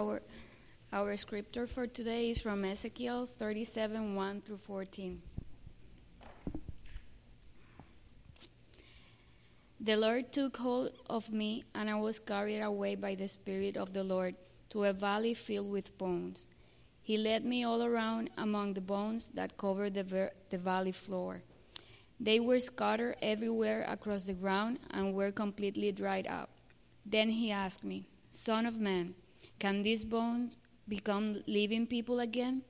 Our our scripture for today is from Ezekiel 37 1 through 14. The Lord took hold of me, and I was carried away by the Spirit of the Lord to a valley filled with bones. He led me all around among the bones that covered the, ver- the valley floor. They were scattered everywhere across the ground and were completely dried up. Then he asked me, Son of man, can these bones become living people again?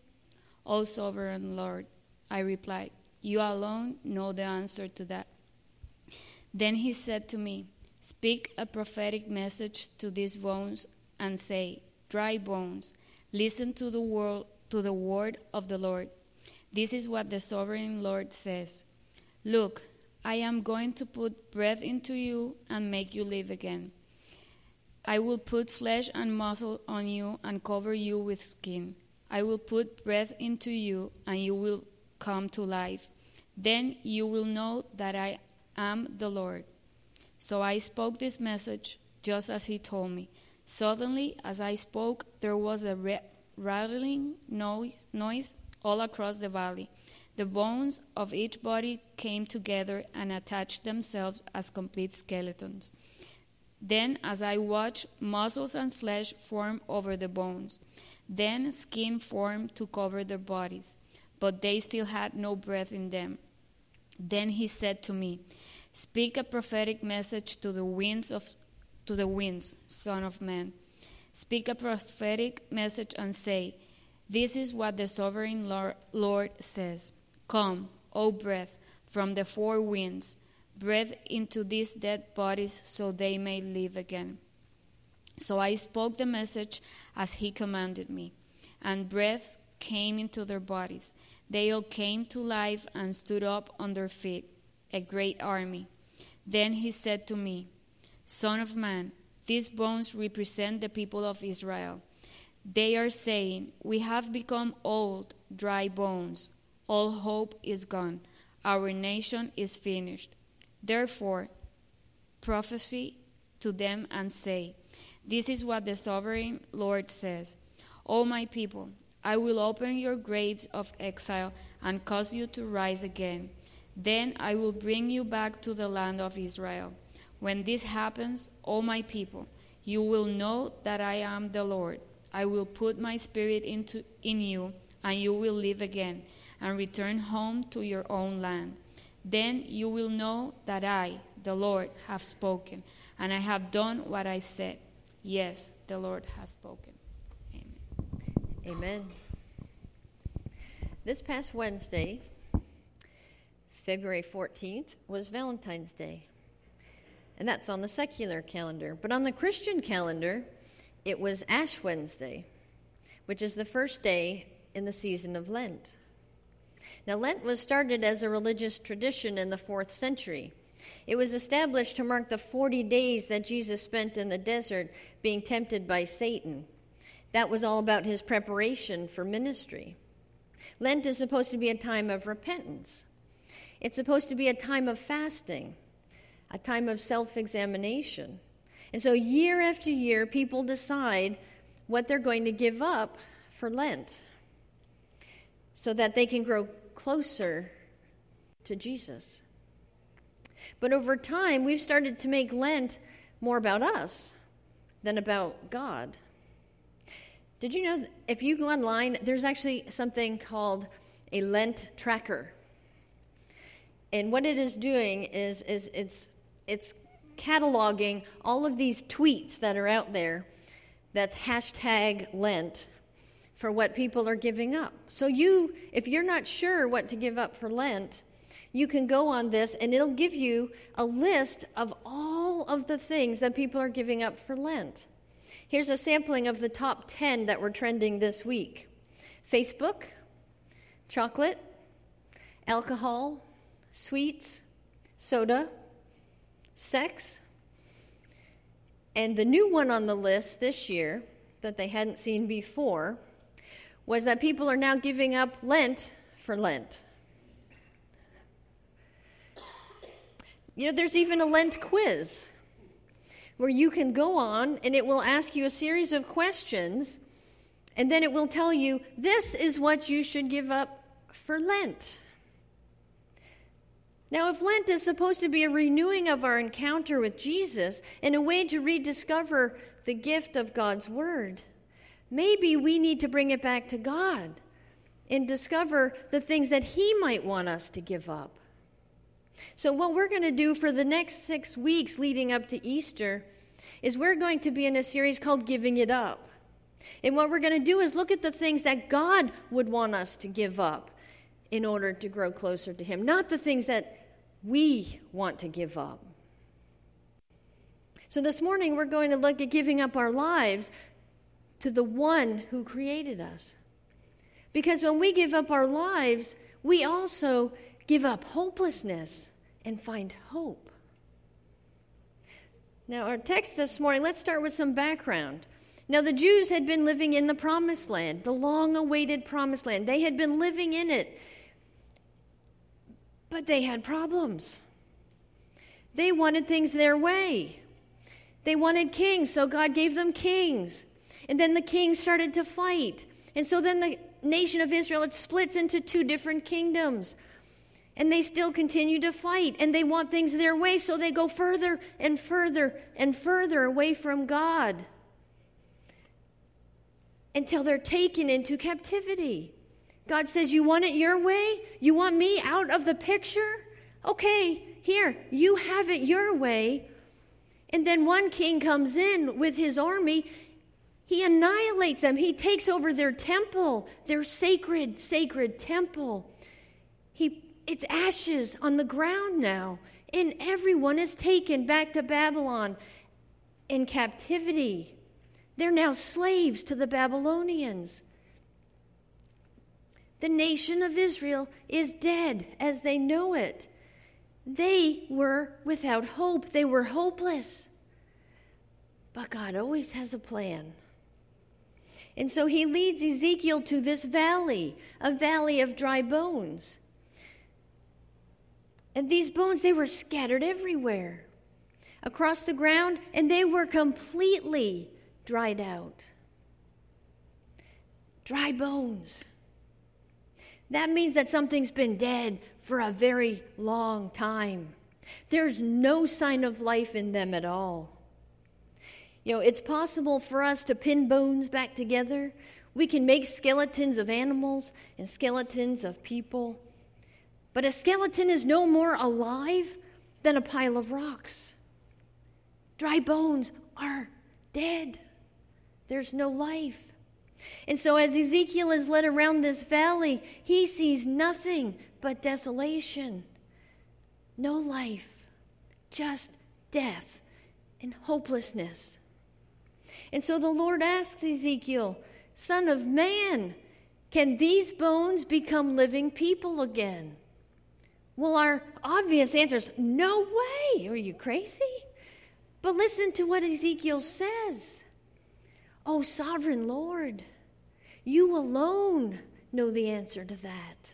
O sovereign Lord, I replied, You alone know the answer to that. Then he said to me, Speak a prophetic message to these bones and say, Dry bones, listen to the word, to the word of the Lord. This is what the sovereign Lord says. Look, I am going to put breath into you and make you live again. I will put flesh and muscle on you and cover you with skin. I will put breath into you and you will come to life. Then you will know that I am the Lord. So I spoke this message just as he told me. Suddenly, as I spoke, there was a rattling noise, noise all across the valley. The bones of each body came together and attached themselves as complete skeletons. Then, as I watched, muscles and flesh formed over the bones. Then skin formed to cover their bodies, but they still had no breath in them. Then he said to me, Speak a prophetic message to the winds of to the winds, son of man. Speak a prophetic message and say, This is what the sovereign Lord says. Come, O breath, from the four winds breath into these dead bodies so they may live again. So I spoke the message as he commanded me, and breath came into their bodies. They all came to life and stood up on their feet, a great army. Then he said to me, Son of man, these bones represent the people of Israel. They are saying, We have become old, dry bones. All hope is gone. Our nation is finished. Therefore, prophesy to them and say, This is what the sovereign Lord says O my people, I will open your graves of exile and cause you to rise again. Then I will bring you back to the land of Israel. When this happens, O my people, you will know that I am the Lord. I will put my spirit into in you, and you will live again and return home to your own land. Then you will know that I, the Lord, have spoken, and I have done what I said. Yes, the Lord has spoken. Amen. Amen. This past Wednesday, February 14th, was Valentine's Day. And that's on the secular calendar. But on the Christian calendar, it was Ash Wednesday, which is the first day in the season of Lent. Now, Lent was started as a religious tradition in the fourth century. It was established to mark the 40 days that Jesus spent in the desert being tempted by Satan. That was all about his preparation for ministry. Lent is supposed to be a time of repentance, it's supposed to be a time of fasting, a time of self examination. And so, year after year, people decide what they're going to give up for Lent so that they can grow closer to Jesus. But over time, we've started to make Lent more about us than about God. Did you know if you go online, there's actually something called a Lent tracker. And what it is doing is, is it's, it's cataloging all of these tweets that are out there that's hashtag Lent for what people are giving up. So you if you're not sure what to give up for Lent, you can go on this and it'll give you a list of all of the things that people are giving up for Lent. Here's a sampling of the top 10 that were trending this week. Facebook, chocolate, alcohol, sweets, soda, sex, and the new one on the list this year that they hadn't seen before was that people are now giving up Lent for Lent. You know, there's even a Lent quiz where you can go on and it will ask you a series of questions, and then it will tell you this is what you should give up for Lent. Now, if Lent is supposed to be a renewing of our encounter with Jesus and a way to rediscover the gift of God's Word, maybe we need to bring it back to God and discover the things that He might want us to give up. So, what we're going to do for the next six weeks leading up to Easter is we're going to be in a series called Giving It Up. And what we're going to do is look at the things that God would want us to give up in order to grow closer to Him, not the things that we want to give up. So, this morning we're going to look at giving up our lives to the one who created us. Because when we give up our lives, we also give up hopelessness and find hope. Now, our text this morning, let's start with some background. Now, the Jews had been living in the promised land, the long awaited promised land. They had been living in it, but they had problems. They wanted things their way. They wanted kings, so God gave them kings. And then the kings started to fight. And so then the nation of Israel it splits into two different kingdoms and they still continue to fight and they want things their way, so they go further and further and further away from God until they're taken into captivity. God says, You want it your way? You want me out of the picture? Okay, here, you have it your way. And then one king comes in with his army. He annihilates them. He takes over their temple, their sacred, sacred temple. He it's ashes on the ground now, and everyone is taken back to Babylon in captivity. They're now slaves to the Babylonians. The nation of Israel is dead as they know it. They were without hope, they were hopeless. But God always has a plan. And so he leads Ezekiel to this valley, a valley of dry bones. And these bones, they were scattered everywhere across the ground, and they were completely dried out. Dry bones. That means that something's been dead for a very long time. There's no sign of life in them at all. You know, it's possible for us to pin bones back together. We can make skeletons of animals and skeletons of people. But a skeleton is no more alive than a pile of rocks. Dry bones are dead, there's no life. And so, as Ezekiel is led around this valley, he sees nothing but desolation. No life, just death and hopelessness. And so the Lord asks Ezekiel, Son of man, can these bones become living people again? Well, our obvious answer is no way. Are you crazy? But listen to what Ezekiel says. Oh, sovereign Lord, you alone know the answer to that.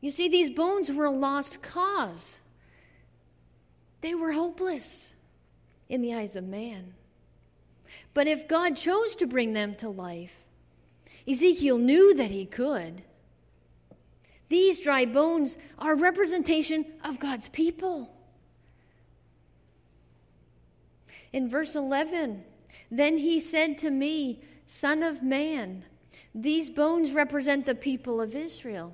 You see, these bones were a lost cause, they were hopeless in the eyes of man. But if God chose to bring them to life, Ezekiel knew that he could. These dry bones are representation of God's people. In verse 11, then he said to me, Son of man, these bones represent the people of Israel.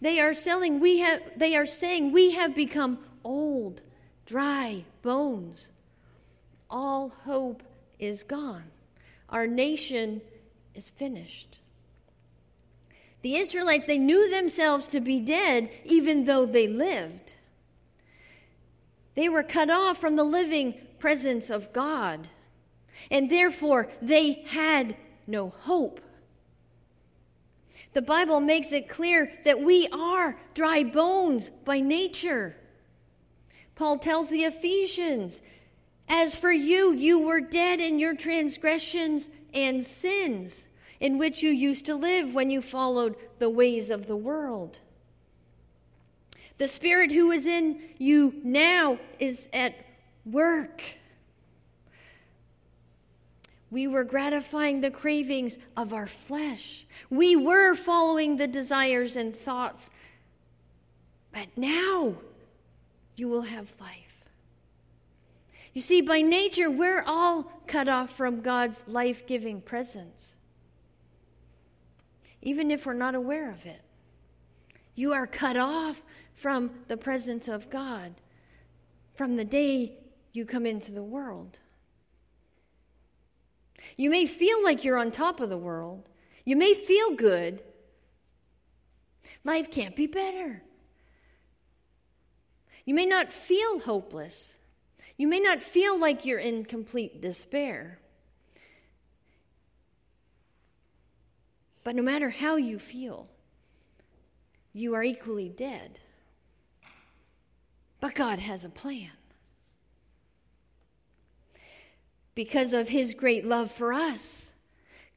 They are selling, we have they are saying we have become old, dry bones. All hope is gone. Our nation is finished. The Israelites, they knew themselves to be dead even though they lived. They were cut off from the living presence of God, and therefore they had no hope. The Bible makes it clear that we are dry bones by nature. Paul tells the Ephesians, As for you, you were dead in your transgressions and sins in which you used to live when you followed the ways of the world. The Spirit who is in you now is at work. We were gratifying the cravings of our flesh. We were following the desires and thoughts. But now you will have life. You see, by nature, we're all cut off from God's life giving presence, even if we're not aware of it. You are cut off from the presence of God from the day you come into the world. You may feel like you're on top of the world. You may feel good. Life can't be better. You may not feel hopeless. You may not feel like you're in complete despair. But no matter how you feel, you are equally dead. But God has a plan. Because of his great love for us,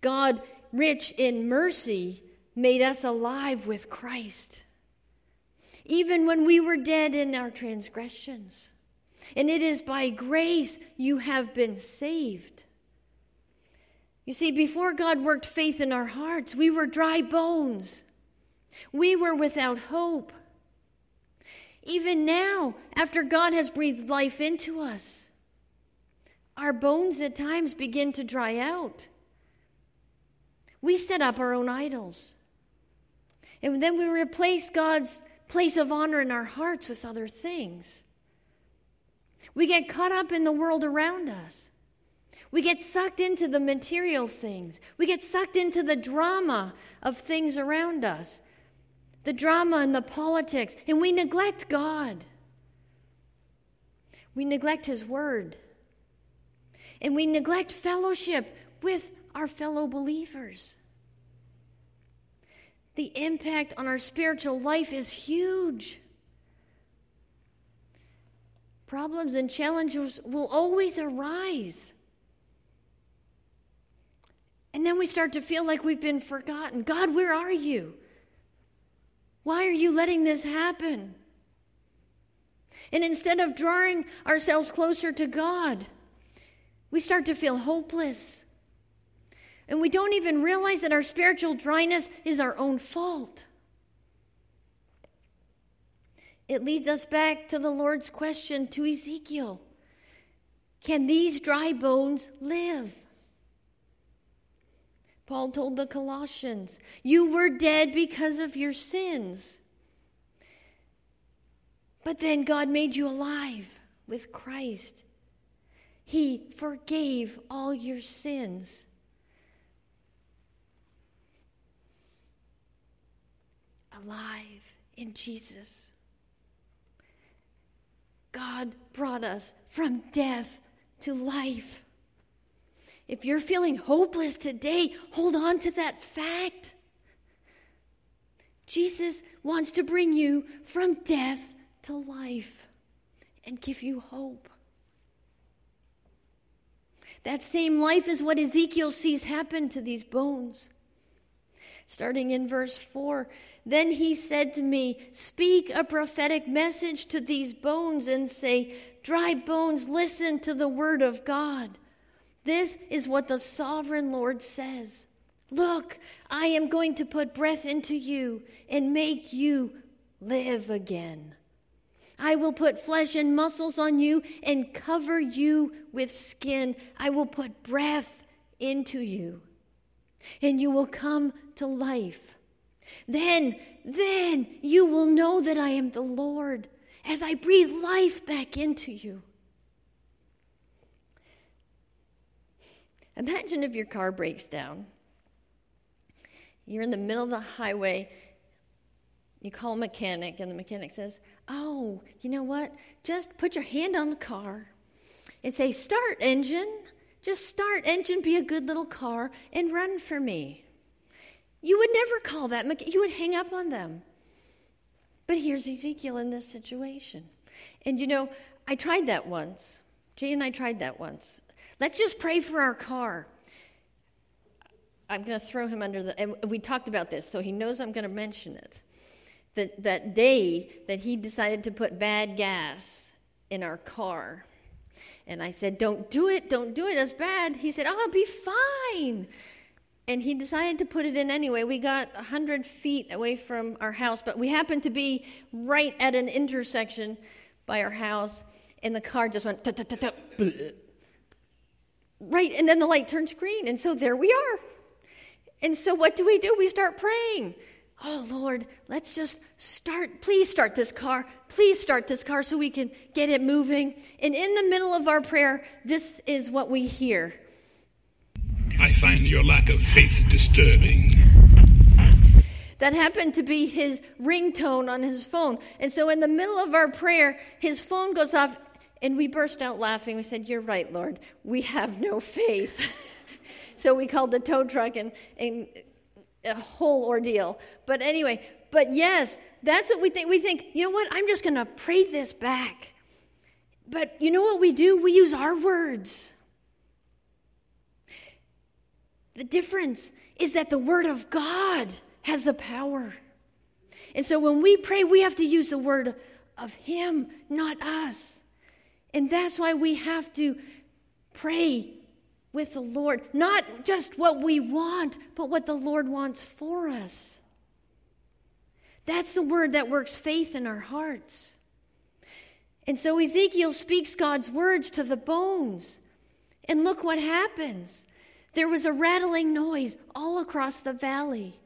God, rich in mercy, made us alive with Christ. Even when we were dead in our transgressions. And it is by grace you have been saved. You see, before God worked faith in our hearts, we were dry bones. We were without hope. Even now, after God has breathed life into us, our bones at times begin to dry out. We set up our own idols. And then we replace God's place of honor in our hearts with other things. We get caught up in the world around us. We get sucked into the material things. We get sucked into the drama of things around us, the drama and the politics, and we neglect God. We neglect His Word. And we neglect fellowship with our fellow believers. The impact on our spiritual life is huge. Problems and challenges will always arise. And then we start to feel like we've been forgotten. God, where are you? Why are you letting this happen? And instead of drawing ourselves closer to God, we start to feel hopeless. And we don't even realize that our spiritual dryness is our own fault. It leads us back to the Lord's question to Ezekiel Can these dry bones live? Paul told the Colossians, You were dead because of your sins. But then God made you alive with Christ. He forgave all your sins. Alive in Jesus. God brought us from death to life. If you're feeling hopeless today, hold on to that fact. Jesus wants to bring you from death to life and give you hope. That same life is what Ezekiel sees happen to these bones. Starting in verse 4 Then he said to me, Speak a prophetic message to these bones and say, Dry bones, listen to the word of God. This is what the sovereign Lord says. Look, I am going to put breath into you and make you live again. I will put flesh and muscles on you and cover you with skin. I will put breath into you, and you will come to life. Then, then you will know that I am the Lord as I breathe life back into you. Imagine if your car breaks down. You're in the middle of the highway you call a mechanic, and the mechanic says, Oh, you know what? Just put your hand on the car and say, Start, engine. Just start, engine, be a good little car, and run for me. You would never call that, you would hang up on them. But here's Ezekiel in this situation. And you know, I tried that once. Jay and I tried that once. Let's just pray for our car. I'm going to throw him under the. And we talked about this, so he knows I'm going to mention it that, that day that he decided to put bad gas in our car. And I said, Don't do it, don't do it, that's bad. He said, Oh, I'll be fine. And he decided to put it in anyway. We got 100 feet away from our house, but we happened to be right at an intersection by our house, and the car just went, uh, right, and then the light turns green, and so there we are. And so what do we do? We start praying. Oh, Lord, let's just start. Please start this car. Please start this car so we can get it moving. And in the middle of our prayer, this is what we hear find your lack of faith disturbing. That happened to be his ringtone on his phone. And so, in the middle of our prayer, his phone goes off, and we burst out laughing. We said, You're right, Lord. We have no faith. so, we called the tow truck and, and a whole ordeal. But anyway, but yes, that's what we think. We think, you know what? I'm just going to pray this back. But you know what we do? We use our words. The difference is that the Word of God has the power. And so when we pray, we have to use the Word of Him, not us. And that's why we have to pray with the Lord, not just what we want, but what the Lord wants for us. That's the word that works faith in our hearts. And so Ezekiel speaks God's words to the bones. And look what happens. There was a rattling noise all across the valley.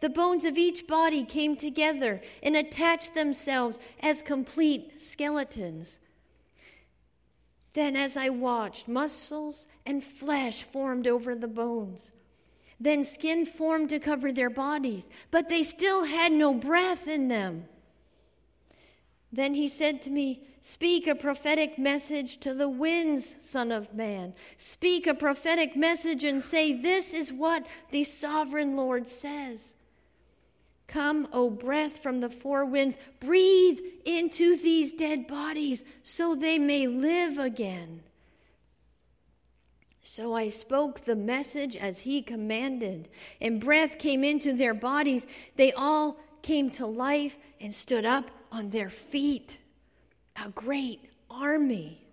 The bones of each body came together and attached themselves as complete skeletons. Then, as I watched, muscles and flesh formed over the bones. Then skin formed to cover their bodies, but they still had no breath in them. Then he said to me, Speak a prophetic message to the winds, Son of Man. Speak a prophetic message and say, This is what the sovereign Lord says. Come, O breath from the four winds, breathe into these dead bodies so they may live again. So I spoke the message as he commanded, and breath came into their bodies. They all came to life and stood up on their feet. A great army.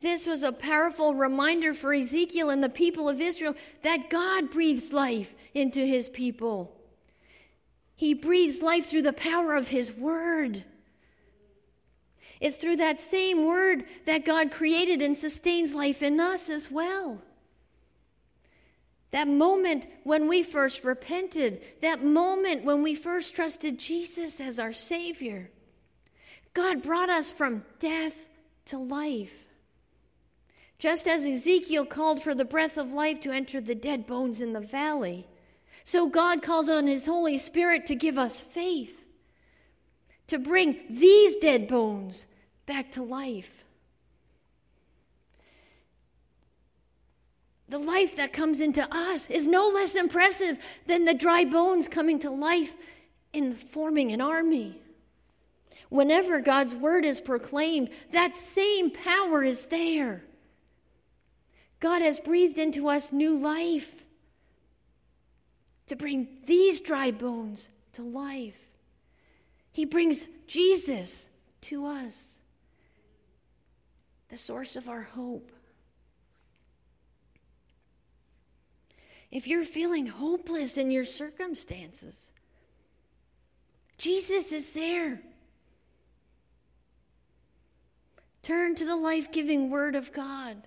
This was a powerful reminder for Ezekiel and the people of Israel that God breathes life into his people. He breathes life through the power of His Word. It's through that same Word that God created and sustains life in us as well. That moment when we first repented, that moment when we first trusted Jesus as our Savior, God brought us from death to life. Just as Ezekiel called for the breath of life to enter the dead bones in the valley, so God calls on His Holy Spirit to give us faith, to bring these dead bones back to life. The life that comes into us is no less impressive than the dry bones coming to life in forming an army. Whenever God's word is proclaimed, that same power is there. God has breathed into us new life to bring these dry bones to life. He brings Jesus to us, the source of our hope. If you're feeling hopeless in your circumstances, Jesus is there. Turn to the life giving Word of God.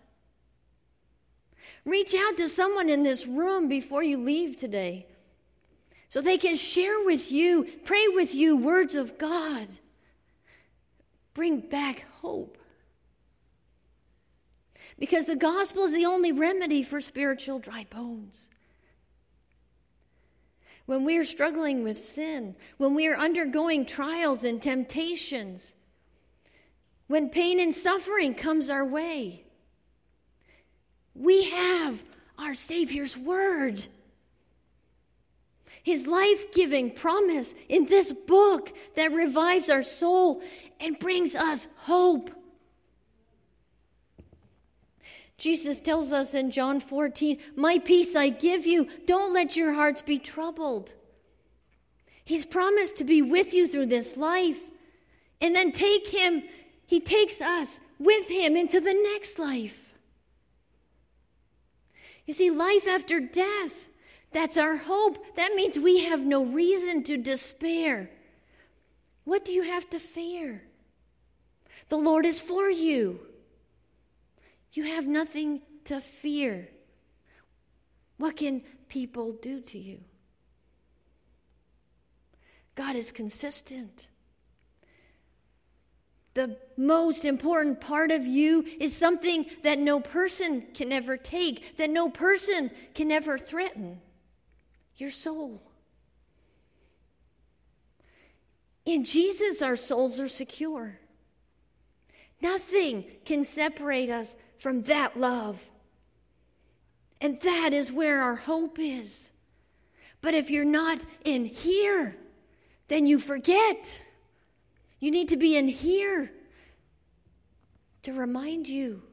Reach out to someone in this room before you leave today so they can share with you, pray with you words of God. Bring back hope. Because the gospel is the only remedy for spiritual dry bones. When we are struggling with sin, when we are undergoing trials and temptations, when pain and suffering comes our way, we have our Savior's word his life giving promise in this book that revives our soul and brings us hope. Jesus tells us in John 14, My peace I give you. Don't let your hearts be troubled. He's promised to be with you through this life. And then take him He takes us with Him into the next life. You see, life after death, that's our hope. That means we have no reason to despair. What do you have to fear? The Lord is for you. You have nothing to fear. What can people do to you? God is consistent. The most important part of you is something that no person can ever take, that no person can ever threaten your soul. In Jesus, our souls are secure. Nothing can separate us from that love. And that is where our hope is. But if you're not in here, then you forget. You need to be in here to remind you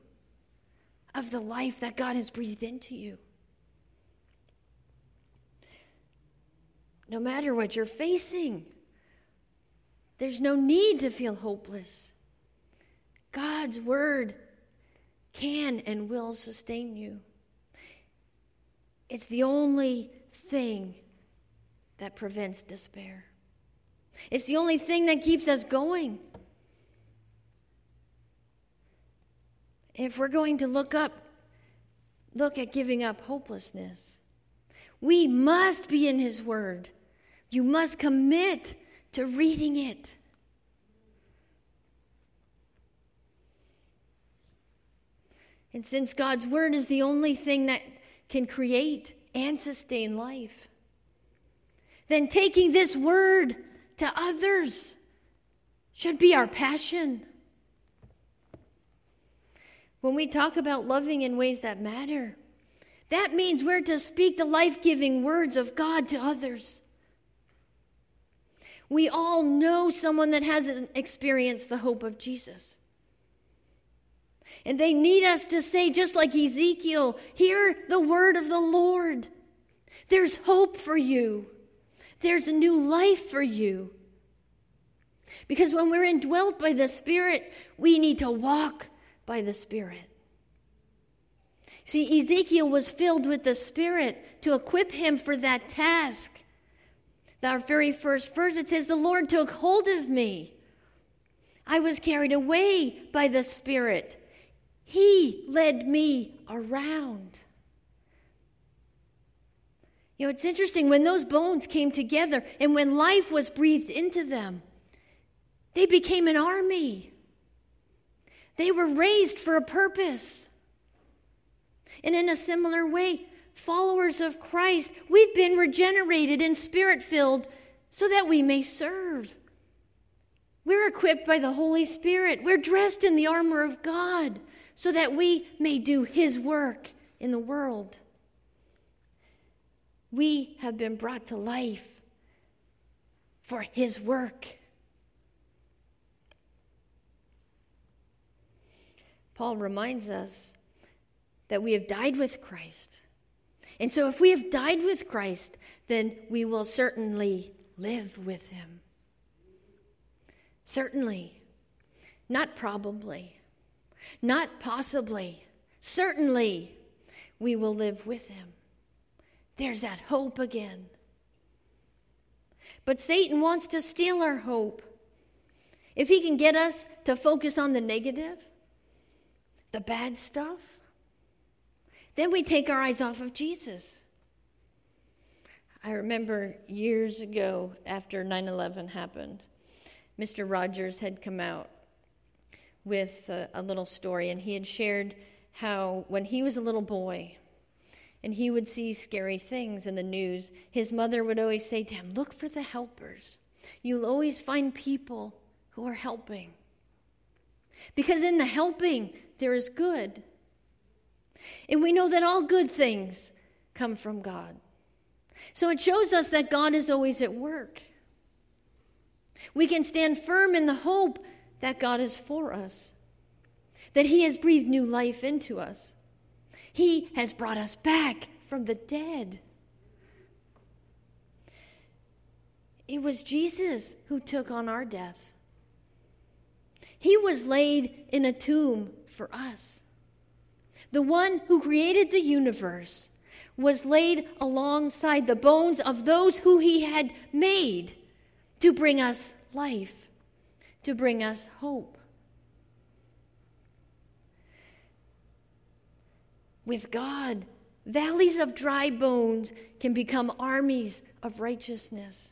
of the life that God has breathed into you. No matter what you're facing, there's no need to feel hopeless. God's word can and will sustain you. It's the only thing that prevents despair. It's the only thing that keeps us going. If we're going to look up, look at giving up hopelessness, we must be in His Word. You must commit to reading it. And since God's Word is the only thing that can create and sustain life, then taking this Word to others should be our passion. When we talk about loving in ways that matter, that means we're to speak the life giving words of God to others. We all know someone that hasn't experienced the hope of Jesus. And they need us to say, just like Ezekiel, hear the word of the Lord. There's hope for you. There's a new life for you. Because when we're indwelt by the Spirit, we need to walk by the Spirit. See, Ezekiel was filled with the Spirit to equip him for that task. Our very first verse, it says, The Lord took hold of me. I was carried away by the Spirit. He led me around. You know, it's interesting when those bones came together and when life was breathed into them, they became an army. They were raised for a purpose. And in a similar way, followers of Christ, we've been regenerated and spirit filled so that we may serve. We're equipped by the Holy Spirit. We're dressed in the armor of God so that we may do His work in the world. We have been brought to life for His work. Paul reminds us that we have died with Christ. And so, if we have died with Christ, then we will certainly live with Him. Certainly. Not probably. Not possibly. Certainly, we will live with Him. There's that hope again. But Satan wants to steal our hope. If he can get us to focus on the negative, the bad stuff, then we take our eyes off of Jesus. I remember years ago after 9 11 happened, Mr. Rogers had come out with a, a, little story, and he had shared how when he was a little boy, and he would see scary things in the news, his mother would always say to him, Look for the helpers. You'll always find people who are helping. Because in the helping, there is good. And we know that all good things come from God. So it shows us that God is always at work. We can stand firm in the hope that God is for us, that He has breathed new life into us. He has brought us back from the dead. It was Jesus who took on our death. He was laid in a tomb for us. The one who created the universe was laid alongside the bones of those who he had made to bring us life, to bring us hope. With God, valleys of dry bones can become armies of righteousness.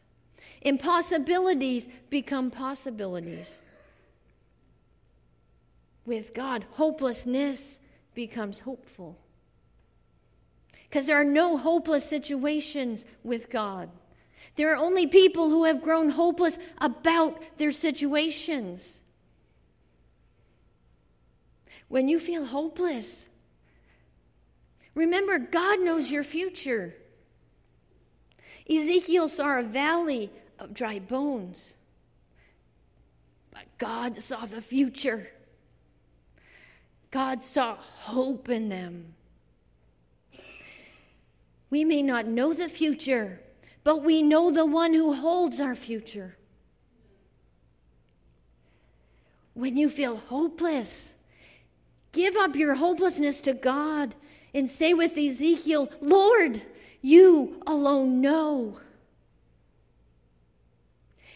Impossibilities become possibilities. With God, hopelessness becomes hopeful. Because there are no hopeless situations with God. There are only people who have grown hopeless about their situations. When you feel hopeless, remember God knows your future. Ezekiel saw a valley of dry bones, but God saw the future. God saw hope in them. We may not know the future, but we know the one who holds our future. When you feel hopeless, give up your hopelessness to God and say with Ezekiel, Lord, you alone know.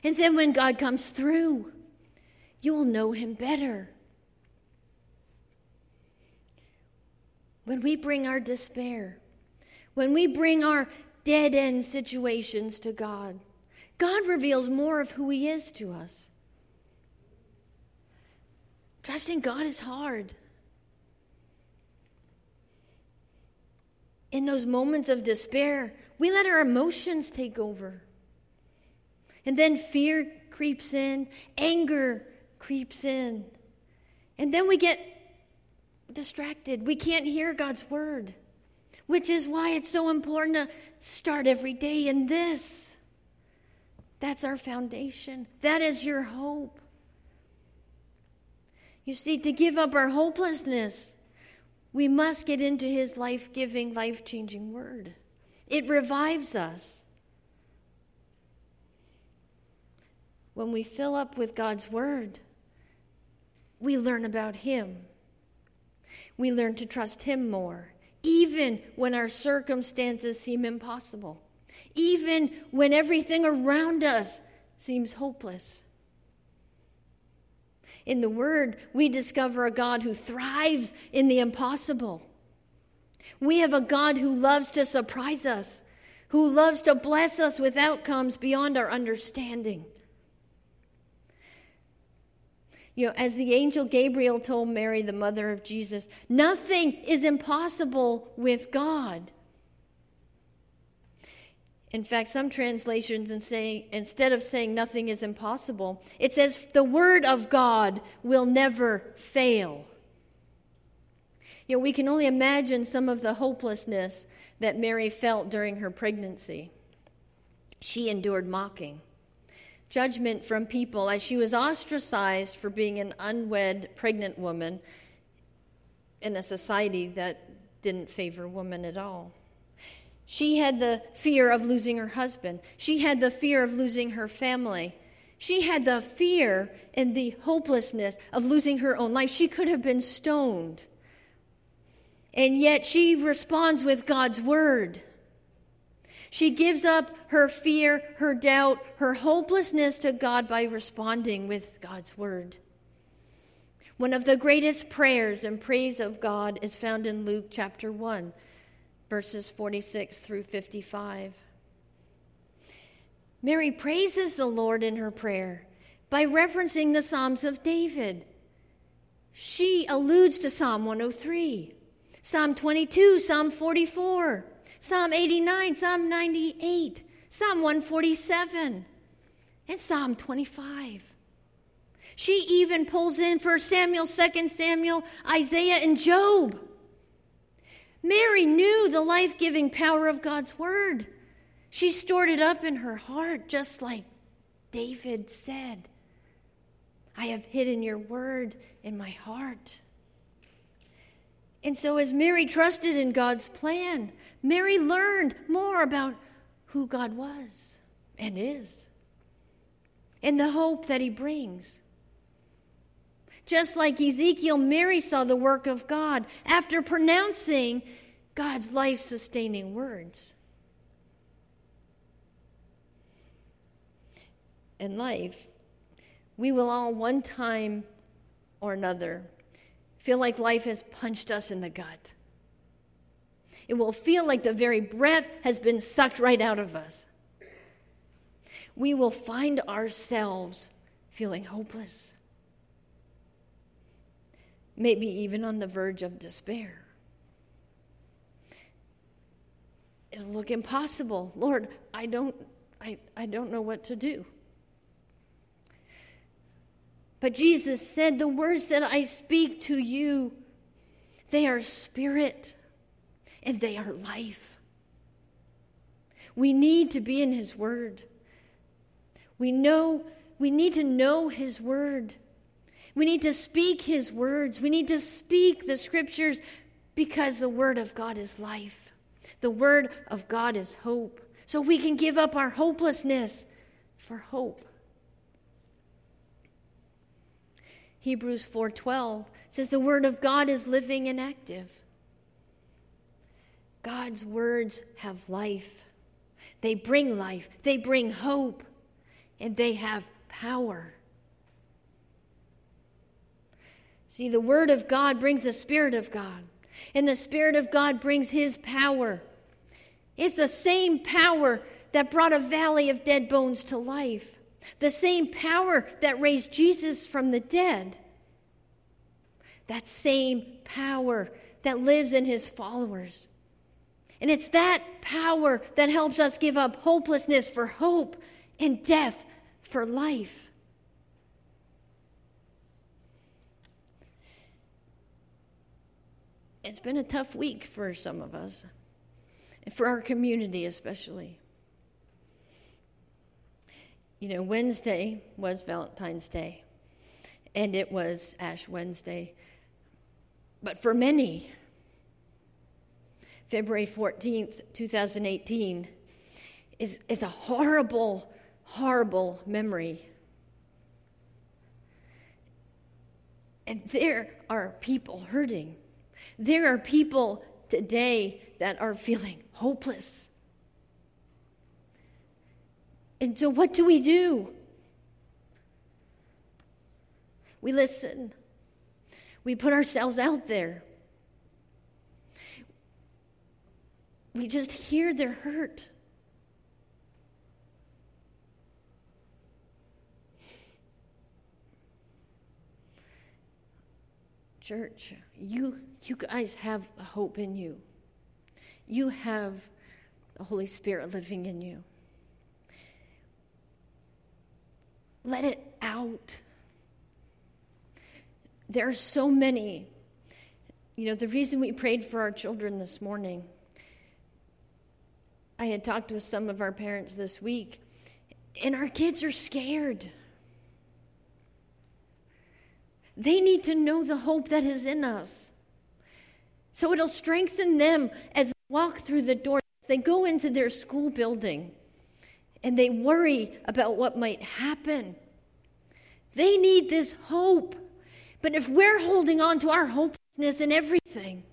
And then when God comes through, you will know him better. When we bring our despair, when we bring our dead end situations to God, God reveals more of who He is to us. Trusting God is hard. In those moments of despair, we let our emotions take over. And then fear creeps in, anger creeps in. And then we get distracted. We can't hear God's word, which is why it's so important to start every day in this. That's our foundation, that is your hope. You see, to give up our hopelessness, we must get into His life giving, life changing word. It revives us. When we fill up with God's word, we learn about Him we learn to trust Him more, even when our circumstances seem impossible, even when everything around us seems hopeless. In the Word, we discover a God who thrives in the impossible. We have a God who loves to surprise us, who loves to bless us with outcomes beyond our understanding. You know, as the angel Gabriel told Mary, the mother of Jesus, nothing is impossible with God. In fact, some translations instead of saying nothing is impossible, it says the word of God will never fail. You know, we can only imagine some of the hopelessness that Mary felt during her pregnancy. She endured mocking judgment from people as she was ostracized for being an unwed pregnant woman in a society that didn't favor women at all. She had the fear of losing her husband. She had the fear of losing her family. She had the fear and the hopelessness of losing her own life. She could have been stoned. And yet she responds with God's word. She gives up her fear, her doubt, her hopelessness to God by responding with God's word. One of the greatest prayers and praise of God is found in Luke chapter 1, verses 46 through 55. Mary praises the Lord in her prayer by referencing the Psalms of David. She alludes to Psalm 103, Psalm 22, Psalm 44. Psalm 89, Psalm 98, Psalm 147, and Psalm 25. She even pulls in 1 Samuel, 2 Samuel, Isaiah, and Job. Mary knew the life giving power of God's word. She stored it up in her heart, just like David said I have hidden your word in my heart. And so, as Mary trusted in God's plan, Mary learned more about who God was and is and the hope that He brings. Just like Ezekiel, Mary saw the work of God after pronouncing God's life sustaining words. In life, we will all one time or another feel like life has punched us in the gut. It will feel like the very breath has been sucked right out of us. We will find ourselves feeling hopeless, maybe even on the verge of despair. It'll look impossible. Lord, I don't, I, I don't know what to do. But Jesus said, The words that I speak to you, they are spirit and they are life. We need to be in His Word. We know, we need to know His Word. We need to speak His words. We need to speak the Scriptures because the Word of God is life. The Word of God is hope. So we can give up our hopelessness for hope. Hebrews 4:12 says the word of God is living and active. God's words have life. They bring life, they bring hope, and they have power. See, the word of God brings the spirit of God, and the spirit of God brings his power. It's the same power that brought a valley of dead bones to life. The same power that raised Jesus from the dead, that same power that lives in his followers. And it's that power that helps us give up hopelessness for hope and death for life. It's been a tough week for some of us, for our community especially. You know, Wednesday was Valentine's Day, and it was Ash Wednesday. But for many, February 14th, 2018, is, is a horrible, horrible memory. And there are people hurting. There are people today that are feeling hopeless. And so, what do we do? We listen, we put ourselves out there. We just hear their hurt. Church, you, you guys have the hope in you. You have the Holy Spirit living in you. Let it out. There are so many. You know, the reason we prayed for our children this morning, I had talked with some of our parents this week, and our kids are scared. They need to know the hope that is in us. So it'll strengthen them as they walk through the door, they go into their school building and they worry about what might happen. They need this hope. But if we're holding on to our hopelessness and everything,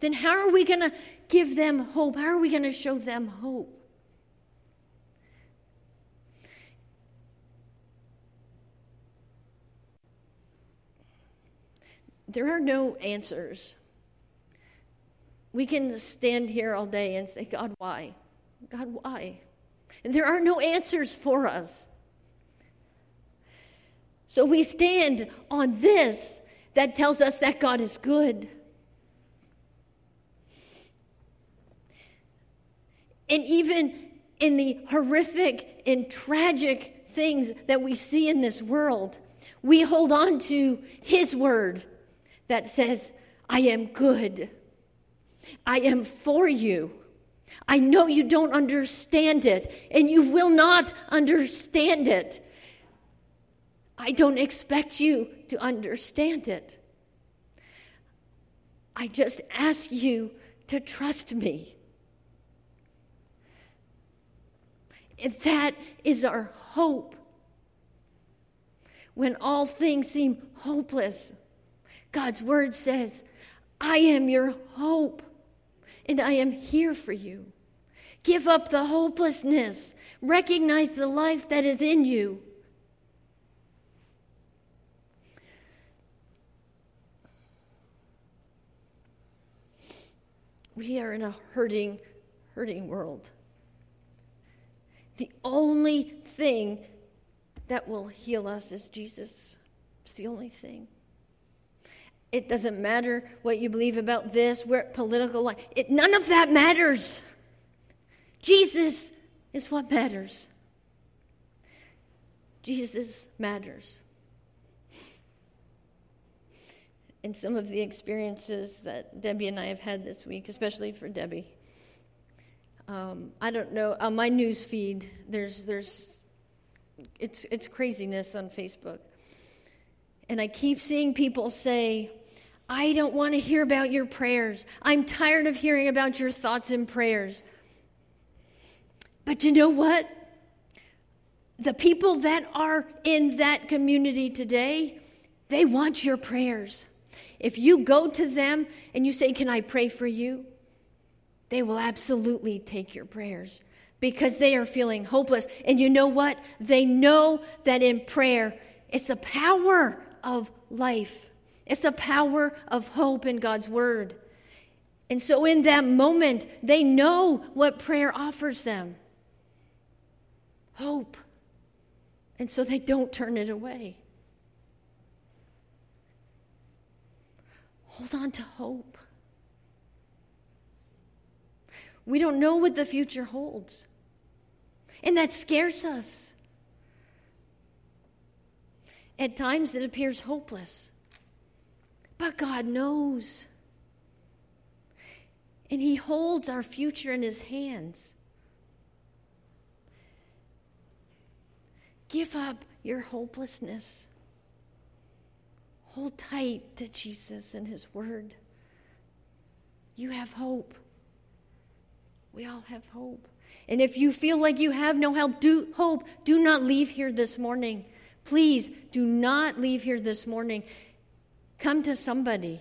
then how are we going to give them hope? How are we going to show them hope? There are no answers. We can stand here all day and say, God, why? God, why? And there are no answers for us. So we stand on this that tells us that God is good. And even in the horrific and tragic things that we see in this world, we hold on to His word that says, I am good. I am for you. I know you don't understand it, and you will not understand it. I don't expect you to understand it. I just ask you to trust me. And that is our hope. when all things seem hopeless, God's word says, I am your hope, and I am here for you. Give up the hopelessness. Recognize the life that is in you. We are in a hurting, hurting world. The only thing that will heal us is Jesus. It's the only thing. It doesn't matter what you believe about this, where political life. It, none of that matters. Jesus is what matters. Jesus matters. And some of the experiences that Debbie and I have had this week, especially for Debbie, um, I don't know on my news feed. There's there's it's it's craziness on Facebook, and I keep seeing people say, "I don't want to hear about your prayers. I'm tired of hearing about your thoughts and prayers." But you know what? The people that are in that community today, they want your prayers. If you go to them and you say, Can I pray for you? They will absolutely take your prayers because they are feeling hopeless. And you know what? They know that in prayer, it's the power of life, it's the power of hope in God's word. And so, in that moment, they know what prayer offers them hope. And so they don't turn it away. Hold on to hope. We don't know what the future holds. And that scares us. At times it appears hopeless. But God knows. And He holds our future in His hands. Give up your hopelessness. Hold tight to Jesus and His Word. You have hope. We all have hope. And if you feel like you have no help, do hope. Do not leave here this morning. Please do not leave here this morning. Come to somebody.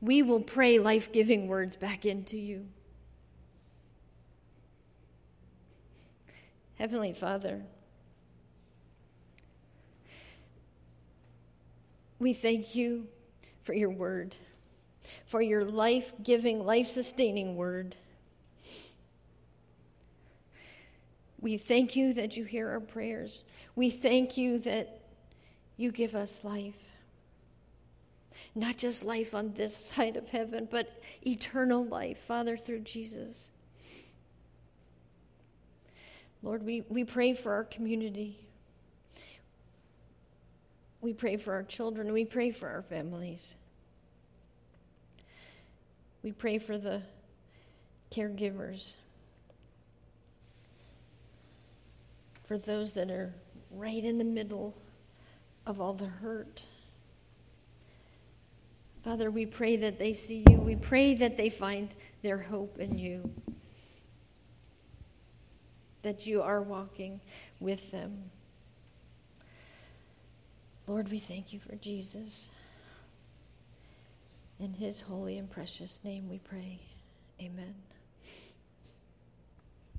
We will pray life giving words back into you. Heavenly Father, we thank you for your word, for your life giving, life sustaining word. We thank you that you hear our prayers. We thank you that you give us life. Not just life on this side of heaven, but eternal life, Father, through Jesus. Lord, we, we pray for our community. We pray for our children. We pray for our families. We pray for the caregivers. for those that are right in the middle of all the hurt. Father, we pray that they see you. We pray that they find their hope in you, that you are walking with them. Lord, we thank you for Jesus. In his holy and precious name we pray. Amen.